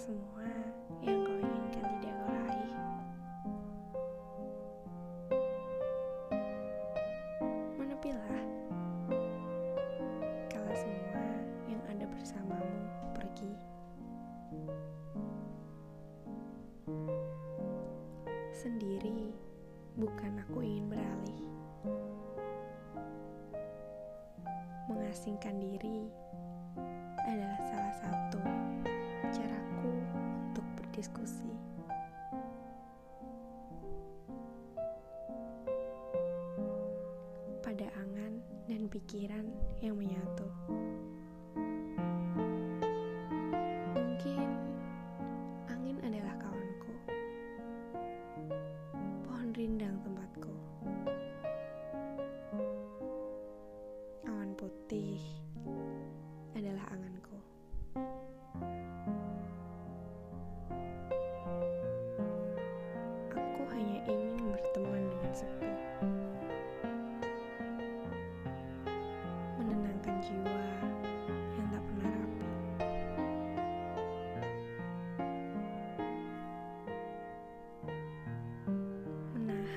semua yang kau inginkan tidak kau raih. Menepilah kalau semua yang ada bersamamu pergi. Sendiri bukan aku ingin beralih. Mengasingkan diri adalah Pada angan dan pikiran yang menyatu.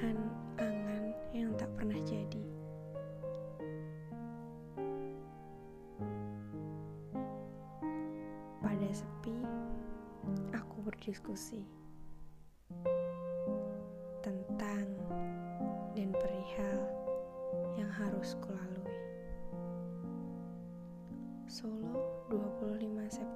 menahan angan yang tak pernah jadi. Pada sepi, aku berdiskusi tentang dan perihal yang harus kulalui. Solo 25 September